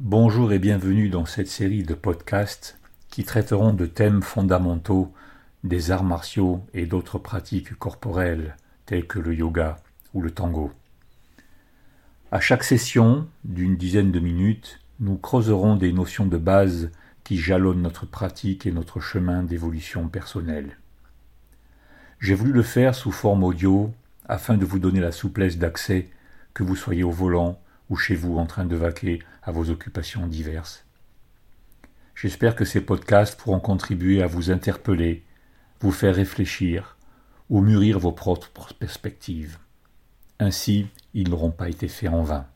Bonjour et bienvenue dans cette série de podcasts qui traiteront de thèmes fondamentaux des arts martiaux et d'autres pratiques corporelles telles que le yoga ou le tango. À chaque session, d'une dizaine de minutes, nous creuserons des notions de base qui jalonnent notre pratique et notre chemin d'évolution personnelle. J'ai voulu le faire sous forme audio afin de vous donner la souplesse d'accès, que vous soyez au volant ou chez vous en train de vaquer à vos occupations diverses. J'espère que ces podcasts pourront contribuer à vous interpeller, vous faire réfléchir ou mûrir vos propres perspectives. Ainsi, ils n'auront pas été faits en vain.